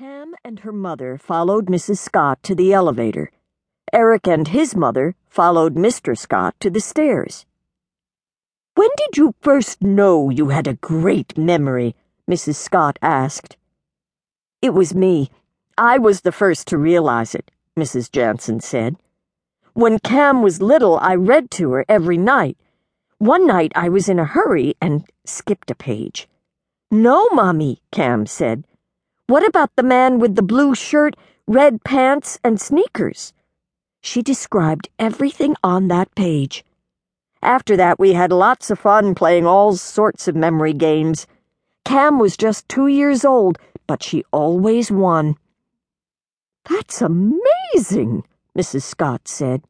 Cam and her mother followed Mrs. Scott to the elevator. Eric and his mother followed Mr. Scott to the stairs. When did you first know you had a great memory? Mrs. Scott asked. It was me. I was the first to realize it, Mrs. Jansen said. When Cam was little, I read to her every night. One night I was in a hurry and skipped a page. No, Mommy, Cam said. What about the man with the blue shirt, red pants, and sneakers? She described everything on that page. After that, we had lots of fun playing all sorts of memory games. Cam was just two years old, but she always won. That's amazing, Mrs. Scott said.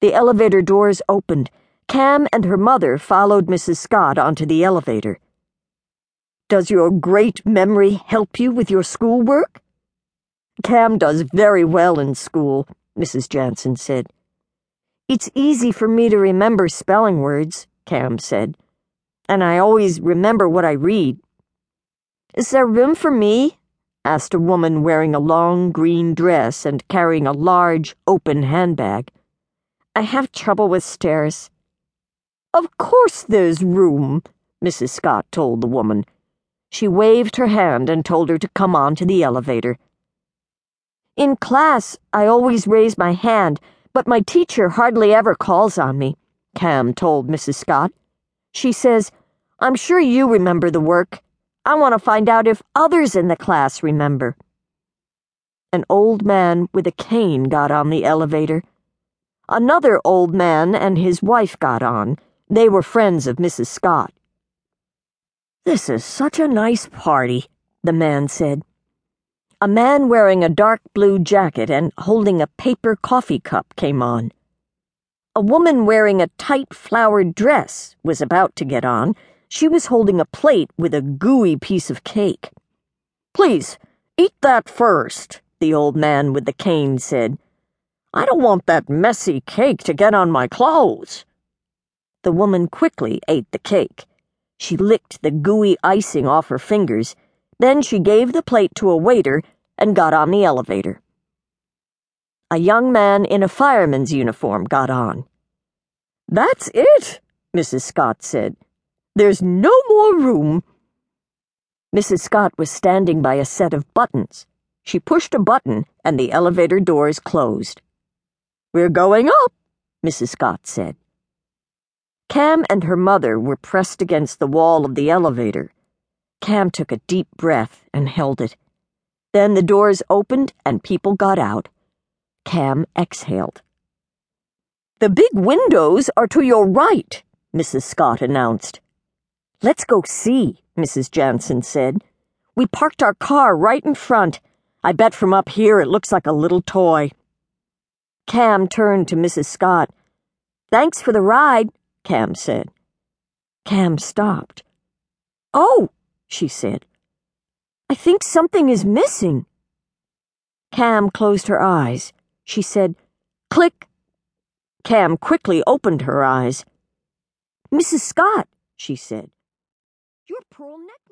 The elevator doors opened. Cam and her mother followed Mrs. Scott onto the elevator. Does your great memory help you with your schoolwork? Cam does very well in school, Mrs. Jansen said. It's easy for me to remember spelling words, Cam said, and I always remember what I read. Is there room for me? asked a woman wearing a long green dress and carrying a large, open handbag. I have trouble with stairs. Of course there's room, Mrs. Scott told the woman. She waved her hand and told her to come on to the elevator. In class, I always raise my hand, but my teacher hardly ever calls on me, Cam told Mrs. Scott. She says, I'm sure you remember the work. I want to find out if others in the class remember. An old man with a cane got on the elevator. Another old man and his wife got on. They were friends of Mrs. Scott. This is such a nice party, the man said. A man wearing a dark blue jacket and holding a paper coffee cup came on. A woman wearing a tight flowered dress was about to get on. She was holding a plate with a gooey piece of cake. Please, eat that first, the old man with the cane said. I don't want that messy cake to get on my clothes. The woman quickly ate the cake. She licked the gooey icing off her fingers, then she gave the plate to a waiter and got on the elevator. A young man in a fireman's uniform got on. That's it, Mrs. Scott said. There's no more room. Mrs. Scott was standing by a set of buttons. She pushed a button and the elevator doors closed. We're going up, Mrs. Scott said. Cam and her mother were pressed against the wall of the elevator. Cam took a deep breath and held it. Then the doors opened and people got out. Cam exhaled. The big windows are to your right, Mrs. Scott announced. Let's go see, Mrs. Jansen said. We parked our car right in front. I bet from up here it looks like a little toy. Cam turned to Mrs. Scott. Thanks for the ride, Cam said. Cam stopped. Oh, she said. I think something is missing. Cam closed her eyes. She said, Click. Cam quickly opened her eyes. Mrs. Scott, she said. Your pearl necklace.